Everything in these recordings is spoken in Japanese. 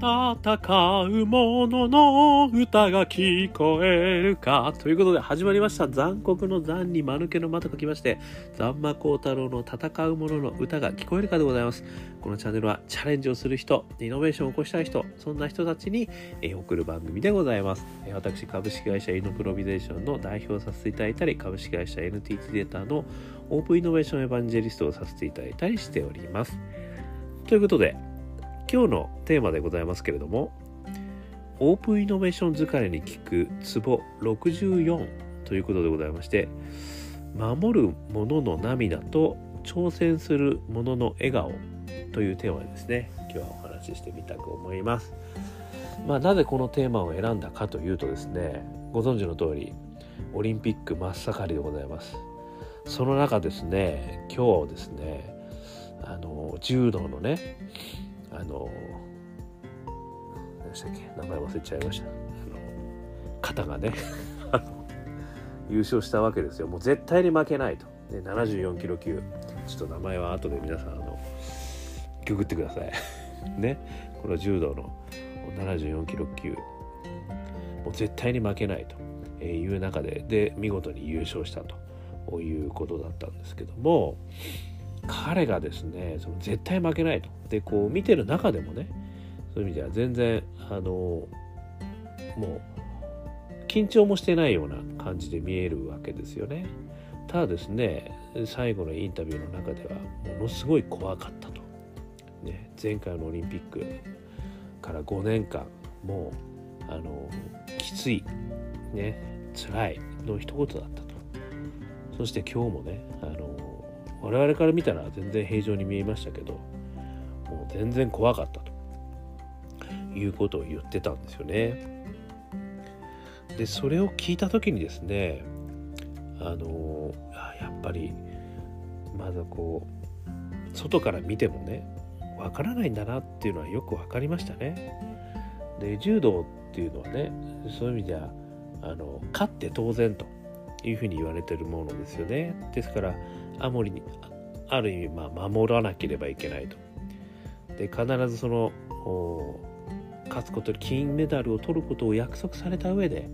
戦う者の歌が聞こえるか。ということで始まりました。残酷の残に間抜けの間と書きまして、残魔高太郎の戦う者の歌が聞こえるかでございます。このチャンネルはチャレンジをする人、イノベーションを起こしたい人、そんな人たちに、え送る番組でございます。え私、株式会社イノプロビゼーションの代表させていただいたり、株式会社 NTT データのオープンイノベーションエヴァンジェリストをさせていただいたりしております。ということで、今日のテーマでございますけれどもオープンイノベーション疲れに効くツボ64ということでございまして守る者の涙と挑戦する者の笑顔というテーマでですね今日はお話ししてみたく思います。まあ、なぜこのテーマを選んだかというとですねご存知の通りオリンピック真っ盛りでございます。その中ですね今日ですねあの柔道のねあの何でしたっけ？名前忘れちゃいました。あの方がね 優勝したわけですよ。もう絶対に負けないと、ね、74キロ級。ちょっと名前は後で皆さんあのググってください。ね。この柔道の74キロ級。もう絶対に負けないと。いう中でで見事に優勝したと。いうことだったんですけども。彼がですねその絶対負けないと。でこう見てる中でもねそういう意味では全然あのもう緊張もしてないような感じで見えるわけですよね。ただですね最後のインタビューの中ではものすごい怖かったと、ね、前回のオリンピックから5年間もうあのきついね辛いの一言だったと。そして今日もねあの我々から見たら全然平常に見えましたけどもう全然怖かったということを言ってたんですよね。でそれを聞いた時にですねあのやっぱりまだこう外から見てもねわからないんだなっていうのはよく分かりましたね。で柔道っていうのはねそういう意味ではあの勝って当然というふうに言われてるものですよね。ですからアモリにある意味まあ守らなければいけないと。で必ずその勝つこと金メダルを取ることを約束された上で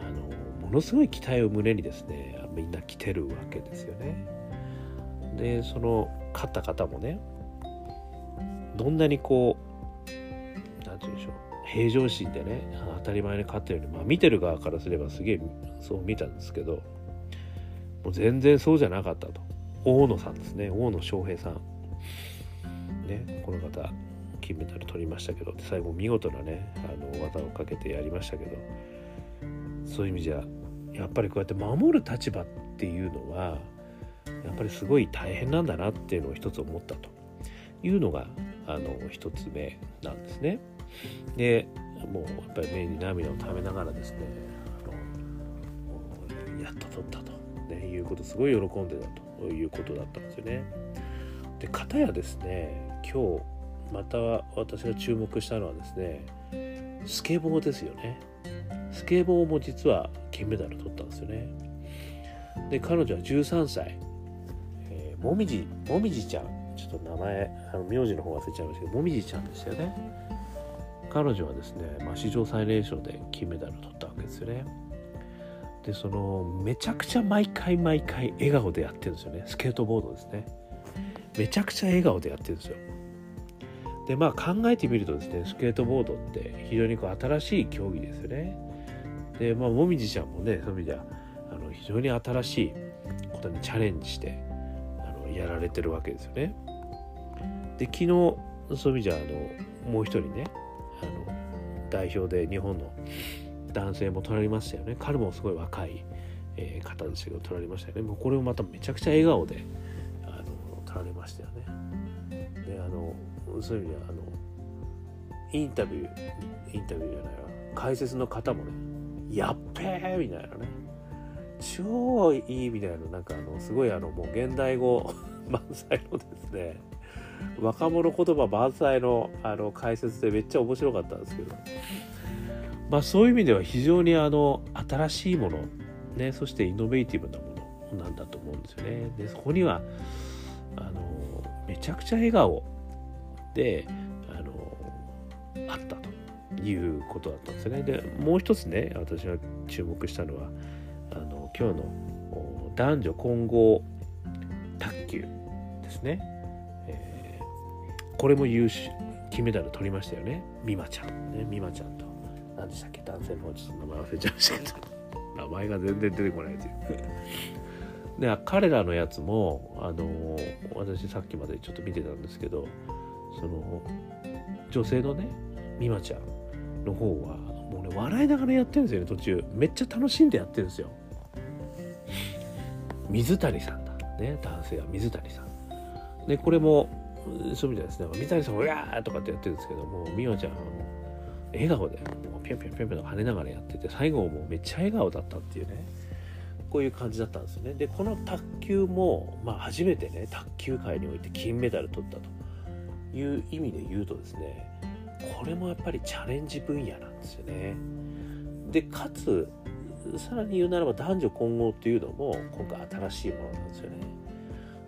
あのものすごい期待を胸にですねみんな来てるわけですよね。でその勝った方もねどんなにこう何て言うんでしょう平常心でね当たり前に勝ったように、まあ、見てる側からすればすげえそう見たんですけどもう全然そうじゃなかったと。大野さんですね。大野翔平さん。ねこの方金メダル取りましたけど最後見事なねあの技をかけてやりましたけどそういう意味じゃやっぱりこうやって守る立場っていうのはやっぱりすごい大変なんだなっていうのを一つ思ったと。いうのがあの一つ目なんですね。でもうやっぱり目に涙をためながらですねあのやっと取ったと、ね、いうことすごい喜んでたということだったんですよね。で片やですね今日また私が注目したのはですねスケボーですよね。スケボーも実は金メダル取ったんですよね。で彼女は13歳、えー、もみじもみじちゃんちょっと名前あの名字の方忘れちゃいましたけどもみじちゃんでしたよね。彼女はですね、まあ、史上最年少で金メダルを取ったわけですよね。でそのめちゃくちゃ毎回毎回笑顔でやってるんですよね。スケートボードですね。めちゃくちゃ笑顔でやってるんですよ。でまあ考えてみるとですねスケートボードって非常にこう新しい競技ですよね。でまあもみじちゃんもねそういう意味ではあの非常に新しいことにチャレンジしてあのやられてるわけですよね。で昨日そういう意味じゃあのもう一人ねあの代表で日本の男性も取られましたよね。彼もすごい若い、えー、方ですけど取られましたよね。もうこれもまためちゃくちゃ笑顔であの取られましたよね。であのそういう意味ではあのインタビューインタビューじゃないわ。解説の方もねやっべーみたいなね。超いいみたいななんかあのすごいあのもう現代語 満載のですね若者言葉満載のあの解説でめっちゃ面白かったんですけど、まあ、そういう意味では非常にあの新しいもの、ね、そしてイノベーティブなものなんだと思うんですよね。でそこにはあのめちゃくちゃ笑顔であのあったということだったんですね。でもう一つね私が注目したのはあの今日の男女混合卓球ですね。えー、これも優秀金メダル取りましたよね美誠ちゃんね美誠ちゃんと何でしたっけ？男性の方ちょっと名前忘れちゃいましたけど。名前が全然出てこないという。で彼らのやつもあの私さっきまでちょっと見てたんですけどその女性のね美誠ちゃんの方はもうね笑いながらやってるんですよね途中。めっちゃ楽しんでやってるんですよ。水谷さんだ。ね男性は水谷さん。でこれもそういう意味ですね。水谷さんも「うわー!」とかってやってるんですけども美誠ちゃん笑顔でもうピョンピョンピョンピョンと跳ねながらやってて最後もめっちゃ笑顔だったっていうね。こういう感じだったんですよね。でこの卓球も、まあ、初めてね卓球界において金メダル取ったという意味で言うとですねこれもやっぱりチャレンジ分野なんですよね。でかつさらに言うならば男女混合っていうのも今回新しいものなんですよね。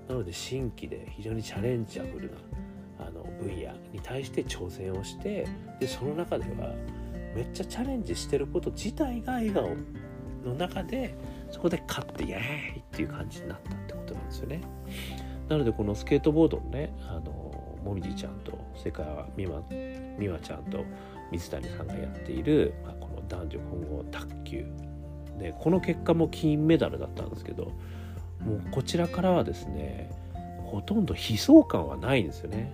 なので新規で非常にチャレンジャブルな分野に対して挑戦をしてでその中ではめっちゃチャレンジしてること自体が笑顔の中でそこで勝ってイエーイっていう感じになったってことなんですよね。なのでこのスケートボードのねあのもみじちゃんとそれからみまみまちゃんと水谷さんがやっている、まあ、この男女混合卓球でこの結果も金メダルだったんですけどもうこちらからはですねほとんど悲壮感はないんですよね。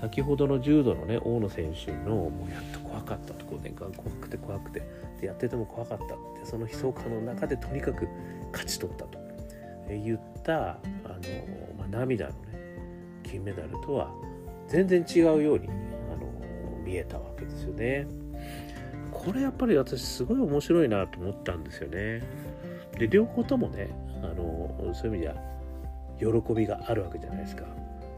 先ほどの柔道のね大野選手のもうやっと怖かったと5年間怖くて怖くてでやってても怖かったってその悲壮感の中でとにかく勝ち取ったと言ったあの、まあ、涙のね金メダルとは全然違うようにあの見えたわけですよね。これやっぱり私すごい面白いなと思ったんですよね。で両方ともねあのそういう意味では喜びがあるわけじゃないですか。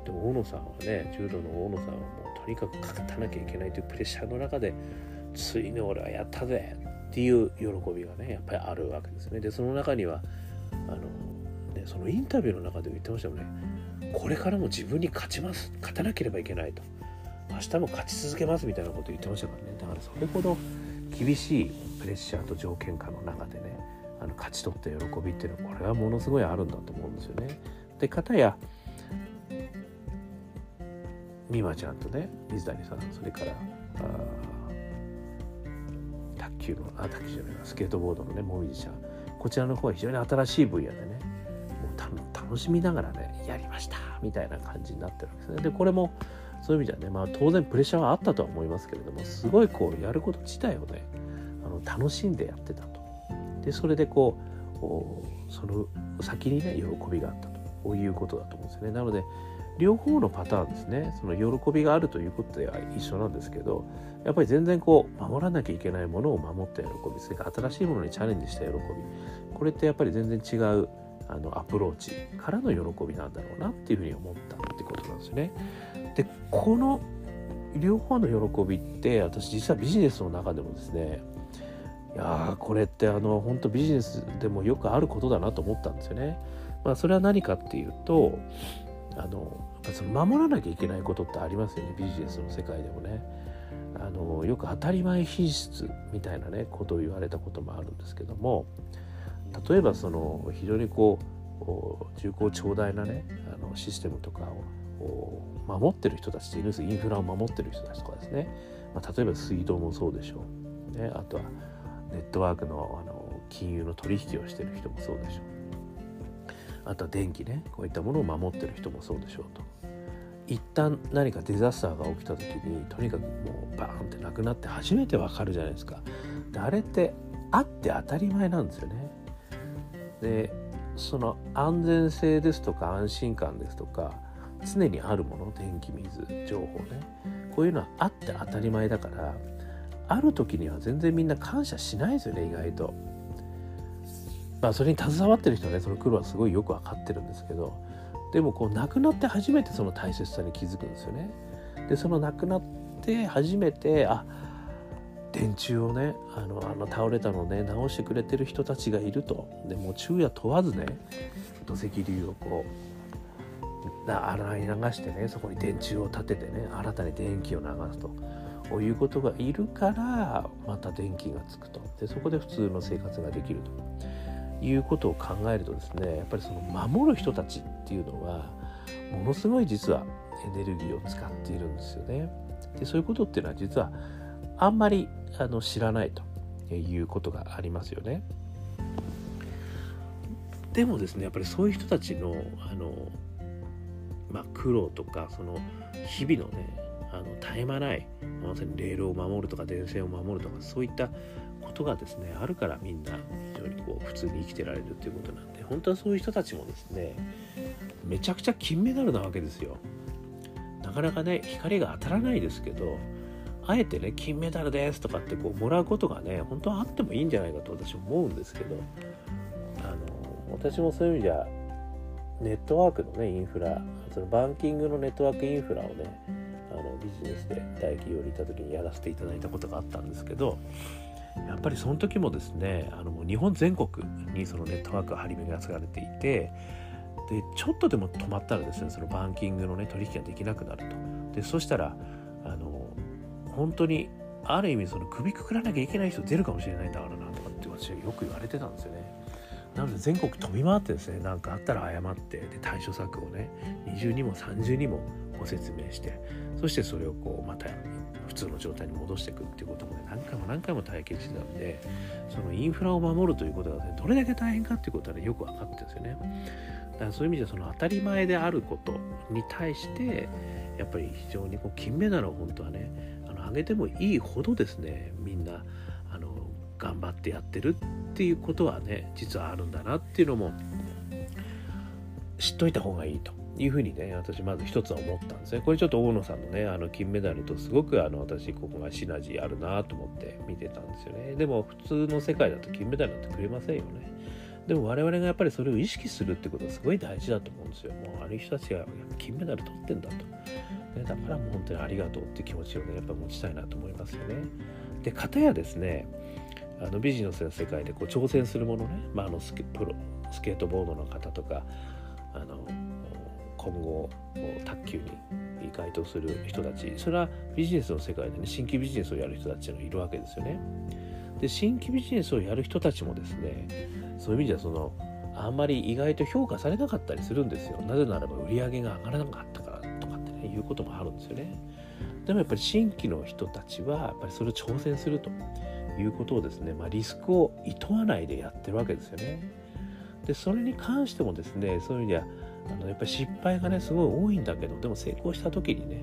でも大野さんはね柔道の大野さんはもうとにかく勝たなきゃいけないというプレッシャーの中でついに俺はやったぜっていう喜びがねやっぱりあるわけですね。でその中にはあの、ね、そのインタビューの中で言ってましたよねこれからも自分に勝ちます勝たなければいけないと明日も勝ち続けますみたいなこと言ってましたからねだからそれほど厳しいプレッシャーと条件下の中でねあの勝ち取った喜びっていうのはこれはものすごいあるんだと思うんですよね。で片や美誠ちゃんとね水谷さんそれからあ卓球のあ卓球じゃないスケートボードのねもみじちゃんこちらの方は非常に新しい分野でねもう楽しみながらねやりましたみたいな感じになってるわけですね。でこれもそういう意味ではね、まあ、当然プレッシャーはあったとは思いますけれどもすごいこうやること自体をねあの楽しんでやってたと。でそれでこうその先にね喜びがあったということだと思うんですよね。なので両方のパターンですねその喜びがあるということでは一緒なんですけどやっぱり全然こう守らなきゃいけないものを守った喜びそれから新しいものにチャレンジした喜びこれってやっぱり全然違うあのアプローチからの喜びなんだろうなっていうふうに思ったってことなんですよね。でこの両方の喜びって私実はビジネスの中でもですねいやこれってあの本当ビジネスでもよくあることだなと思ったんですよね。まあ、それは何かっていうとあのやっぱその守らなきゃいけないことってありますよねビジネスの世界でもね。あのよく当たり前品質みたいなねことを言われたこともあるんですけども例えばその非常にこう重厚長大なねあのシステムとかを守ってる人たちっているんですインフラを守ってる人たちとかですね、まあ、例えば水道もそうでしょう、ね、あとはネットワークのあの金融の取引をしてる人もそうでしょう。あとは電気ねこういったものを守ってる人もそうでしょうと。一旦何かデザスターが起きた時にとにかくもうバーンってなくなって初めてわかるじゃないですか。であれってあって当たり前なんですよね。でその安全性ですとか安心感ですとか常にあるもの電気水情報ね。こういうのはあって当たり前だからある時には全然みんな感謝しないですよね意外と。まあそれに携わってる人はねその苦労はすごいよく分かってるんですけどでもこう亡くなって初めてその大切さに気づくんですよね。でその亡くなって初めてあ電柱をねあのあの倒れたのをね直してくれてる人たちがいると。でもう昼夜問わずね土石流をこう洗い流してねそこに電柱を立ててね新たに電気を流すと。いうことがいるからまた電気がつくと。でそこで普通の生活ができると。いうことを考えるとですねやっぱりその守る人たちっていうのはものすごい実はエネルギーを使っているんですよね。でそういうことっていうのは実はあんまりあの知らないということがありますよね。でもですねやっぱりそういう人たちのあの、まあ、苦労とかその日々のねあの絶え間ないまさにレールを守るとか電線を守るとかそういったことがですねあるからみんな非常にこう普通に生きてられるということなんで本当はそういう人たちもですねめちゃくちゃ金メダルなわけですよ。なかなかね光が当たらないですけどあえてね金メダルですとかってこうもらうことがね本当はあってもいいんじゃないかと私思うんですけどあの私もそういう意味じゃネットワークのねインフラそのバンキングのネットワークインフラをねのビジネスで大企業にいた時にやらせていただいたことがあったんですけどやっぱりその時もですねあのもう日本全国にそのネットワークが張り巡らされていてでちょっとでも止まったらですねそのバンキングのね取引ができなくなると。でそしたらあの本当にある意味その首くくらなきゃいけない人出るかもしれないんだからなとかって私はよく言われてたんですよね。なので全国飛び回ってですね何かあったら謝ってで対処策をね二重にも三重にもご説明してそしてそれをこうまた普通の状態に戻していくっていうこともね何回も何回も体験してたんでそのインフラを守るということが、ね、どれだけ大変かっていうことはねよく分かってるんですよね。だからそういう意味ではその当たり前であることに対してやっぱり非常にこう金メダルを本当はねあの上げてもいいほどですねみんなあの頑張ってやってるっていうことはね実はあるんだなっていうのも知っといた方がいいと。いうふうにね私まず一つは思ったんですねこれちょっと大野さんのねあの金メダルとすごくあの私ここがシナジーあるなと思って見てたんですよねでも普通の世界だと金メダルなんてくれませんよねでも我々がやっぱりそれを意識するってことはすごい大事だと思うんですよ。もうあの人たちが金メダル取ってんだと。ね、だからもう本当にありがとうっていう気持ちをね、やっぱ持ちたいなと思いますよね。で、片やですね、あのビジネスの世界でこう挑戦するものね、まあ、あのスケプロスケートボードの方とか、今後卓球に該当する人たち。それはビジネスの世界でね新規ビジネスをやる人たちがいるわけですよね。で新規ビジネスをやる人たちもですねそういう意味ではそのあんまり意外と評価されなかったりするんですよ。なぜならば売り上げが上がらなかったからとかってねいうこともあるんですよね。でもやっぱり新規の人たちはやっぱりそれを挑戦すると。いうことをですね、まあ、リスクをいとわないでやってるわけですよね。でそれに関してもですねそういう意味ではあのやっぱり失敗がねすごい多いんだけどでも成功した時にね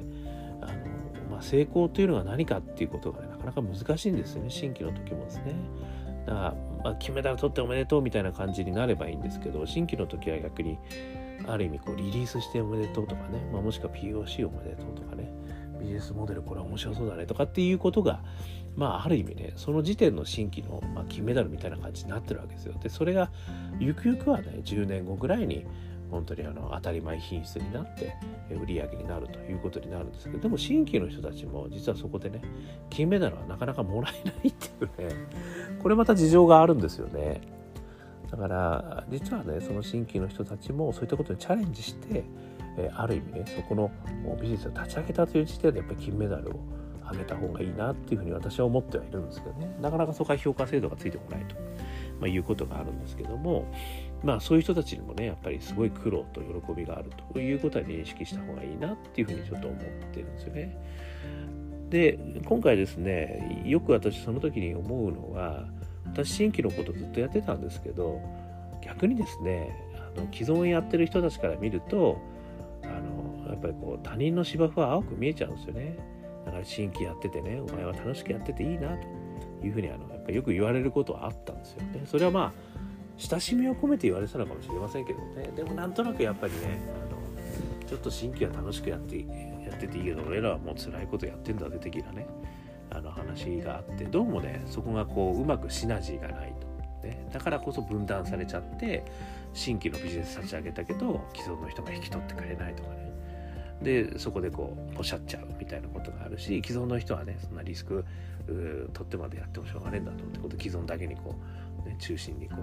あの、まあ、成功というのが何かっていうことがねなかなか難しいんですよね。新規の時もですね。だから、まあ、金メダル取っておめでとうみたいな感じになればいいんですけど新規の時は逆にある意味こうリリースしておめでとうとかね、まあ、もしくは POC おめでとうとかねビジネスモデルこれは面白そうだねとかっていうことがまあある意味ねその時点の新規の、まあ、金メダルみたいな感じになってるわけですよ。でそれがゆくゆくはね10年後ぐらいに本当にあの当たり前品質になって売り上げになるということになるんですけどでも新規の人たちも実はそこでね金メダルはなかなかもらえないっていうね これまた事情があるんですよね。だから実はねその新規の人たちもそういったことにチャレンジしてある意味ねそこのビジネスを立ち上げたという時点でやっぱり金メダルを上げた方がいいなっていうふうに私は思ってはいるんですけどね。なかなかそこは評価制度がついてこないと、まあ、いうことがあるんですけどもまあそういう人たちにもねやっぱりすごい苦労と喜びがあるということは認識した方がいいなっていうふうにちょっと思ってるんですよね。で今回ですねよく私その時に思うのは私新規のことずっとやってたんですけど逆にですねあの既存やってる人たちから見るとあのやっぱりこう他人の芝生は青く見えちゃうんですよね。だから新規やっててねお前は楽しくやってていいなというふうにあのぱよく言われることはあったんですよね。それはまあ親しみを込めて言われてたのかもしれませんけどね。でもなんとなくやっぱりねあのちょっと新規は楽しくやってやってていいけど俺らはもう辛いことやってんだぜ的なねあの話があってどうもねそこがこううまくシナジーがないと、ね、だからこそ分断されちゃって新規のビジネス立ち上げたけど既存の人が引き取ってくれないとかね。でそこでこうポシャっちゃうみたいなことがあるし既存の人はねそんなリスク取ってまでやってもしょうがねえんだとってこと既存だけにこうね、中心にこ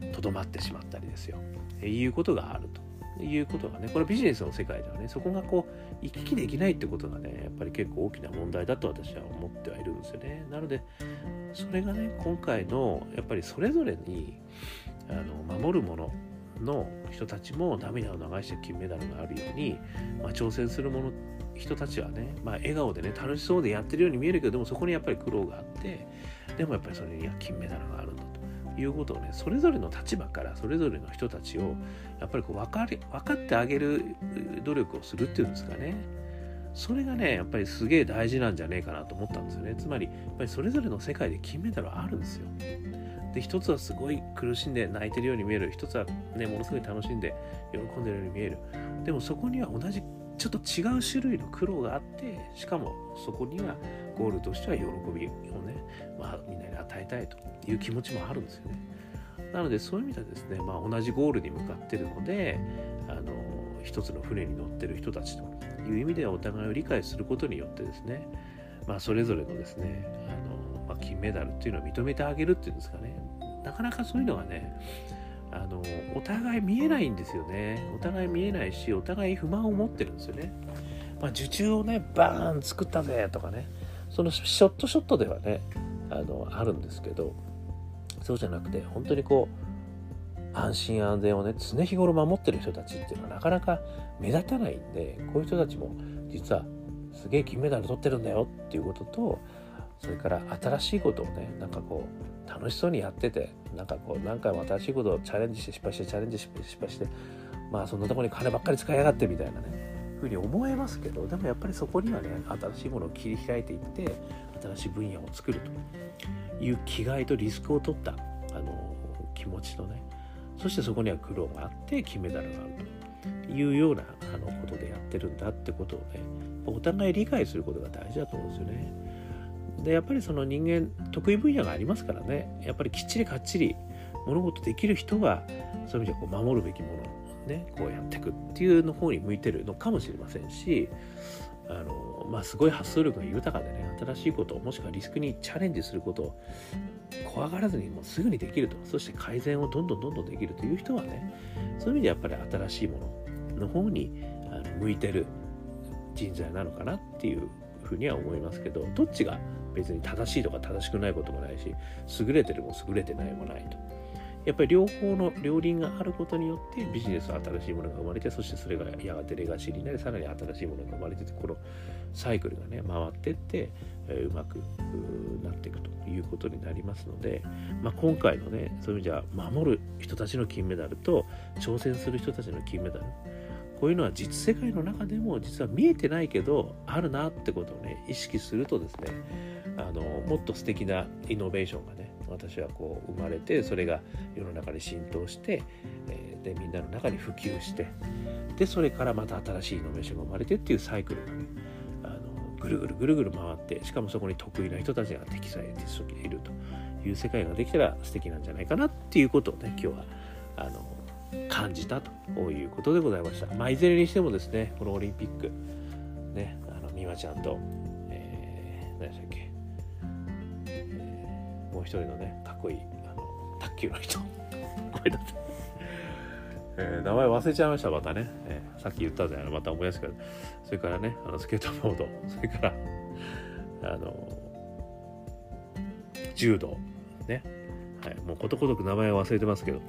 うとどまってしまったりですよ、えいうことがあると。いうことがねこれビジネスの世界ではねそこがこう行き来できないってことがねやっぱり結構大きな問題だと私は思ってはいるんですよね。なのでそれがね今回のやっぱりそれぞれにあの守るものの人たちも涙を流して金メダルがあるように、まあ、挑戦するもの人たちはね、まあ、笑顔でね楽しそうでやってるように見えるけどでもそこにやっぱり苦労があってでもやっぱりそれには金メダルがあるんだということをねそれぞれの立場からそれぞれの人たちをやっぱりこう分かり分かってあげる努力をするっていうんですかね。それがねやっぱりすげえ大事なんじゃねえかなと思ったんですよね。つまりやっぱりそれぞれの世界で金メダルはあるんですよ。で一つはすごい苦しんで泣いてるように見える。一つはねものすごい楽しんで喜んでるように見える。でもそこには同じちょっと違う種類の苦労があってしかもそこにはゴールとしては喜びをね、まあ、みんなに与えたいという気持ちもあるんですよね。なのでそういう意味ではですね、まあ、同じゴールに向かってるのであの一つの船に乗ってる人たちという意味ではお互いを理解することによってですね、まあ、それぞれのですねあの、まあ、金メダルっていうのを認めてあげるっていうんですかね。なかなかそういうのがねあのお互い見えないんですよね。お互い見えないしお互い不満を持ってるんですよね、まあ、受注をねバーン作ったぜとかね。そのショットショットではねあのあるんですけどそうじゃなくて本当にこう安心安全をね常日頃守ってる人たちっていうのはなかなか目立たないんでこういう人たちも実はすげえ金メダル取ってるんだよっていうこととそれから新しいことをねなんかこう楽しそうにやっててなんかこう何回も新しいことをチャレンジして失敗してチャレンジして失敗してまあそんなとこに金ばっかり使いやがってみたいなねふうに思えますけどでもやっぱりそこにはね新しいものを切り開いていって新しい分野を作るという気概とリスクを取ったあの気持ちとねそしてそこには苦労があって金メダルがあるというようなあのことでやってるんだってことをねお互い理解することが大事だと思うんですよね。でやっぱりその人間得意分野がありますからね。やっぱりきっちりかっちり物事できる人はそういう意味ではこう守るべきものをねこうやっていくっていうの方に向いてるのかもしれませんしあのまあすごい発想力が豊かでね新しいこともしくはリスクにチャレンジすることを怖がらずにもうすぐにできると。そして改善をどんどんどんどんできるという人はねそういう意味でやっぱり新しいものの方に向いてる人材なのかなっていうふうには思いますけどどっちが別に正しいとか正しくないこともないし優れてるも優れてないもないと。やっぱり両方の両輪があることによってビジネスは新しいものが生まれてそしてそれがやがてレガシーになりさらに新しいものが生まれててこのサイクルがね回ってって、えー、うまくなっていくということになりますので、まあ、今回のねそういう意味じゃ守る人たちの金メダルと挑戦する人たちの金メダルこういうのは実世界の中でも実は見えてないけどあるなってことをね意識するとですねあのもっと素敵なイノベーションがね私はこう生まれてそれが世の中に浸透して、えー、でみんなの中に普及してでそれからまた新しいイノベーションが生まれてっていうサイクルがねあのぐるぐるぐるぐる回ってしかもそこに得意な人たちが適材適所にいるという世界ができたら素敵なんじゃないかなっていうことをね今日はあの感じたということでございました。まあ、いずれにしてもですねこのオリンピックねあの美和ちゃんと、えー、何でしたっけ？もう一人のねかっこいいあの卓球の人。これだって、えー、名前忘れちゃいましたまたね、えー、さっき言ったじゃない。また思い出すけど。それからねあのスケートボード。それからあの柔道。ね、はい、もうことごとく名前を忘れてますけど。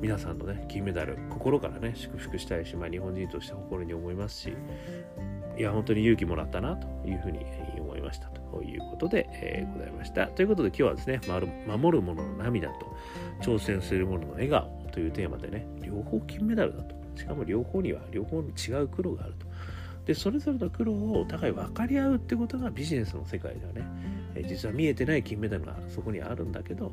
皆さんのね金メダル。心からね祝福したいし、まあ、日本人として誇りに思いますし。いや本当に勇気もらったなというふうに思いましたということで、えー、ございました。ということで今日はですね、守るものの涙と挑戦するものの笑顔というテーマでね、両方金メダルだと。しかも両方には両方の違う苦労があると。で、それぞれの苦労をお互い分かり合うってことがビジネスの世界ではね、え実は見えてない金メダルがそこにあるんだけど、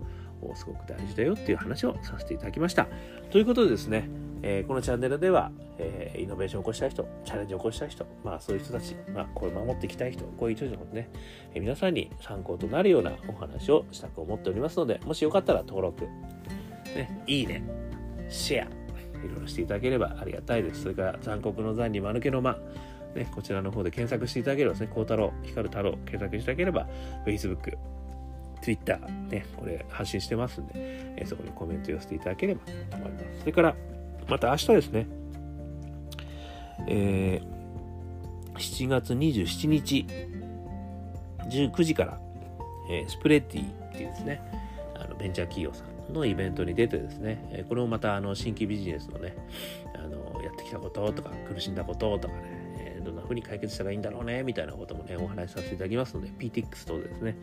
すごく大事だよっていう話をさせていただきました。ということでですね、えー、このチャンネルでは、えー、イノベーションを起こしたい人、チャレンジを起こしたい人、まあそういう人たち、まあこれ守っていきたい人、こういう人たちもね、えー、皆さんに参考となるようなお話をしたく思っておりますので、もしよかったら登録、ね、いいね、シェア、いろいろしていただければありがたいです。それから残酷の残に間抜けの間、ね、こちらの方で検索していただければですね、孝太郎、光太郎、検索していただければ、Facebook、Twitter ね、これ発信してますんで、え、そこにコメント寄せていただければと思います。それから、また明日ですね、えー、7月27日、19時から、えー、スプレッディっていうですね、あのベンチャー企業さんのイベントに出てですね、えこれもまたあの新規ビジネスのね、あのやってきたこととか苦しんだこととかね、風に解決したらいいんだろうねみたいなこともねお話しさせていただきますので PTX 等ですね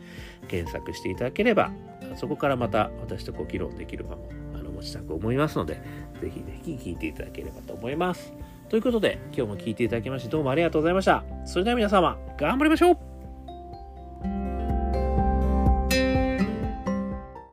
検索していただければそこからまた私とご議論できる場もあの持ちたく思いますのでぜひぜひ聞いていただければと思います。ということで今日も聞いていただきましてどうもありがとうございました。それでは皆様頑張りましょう。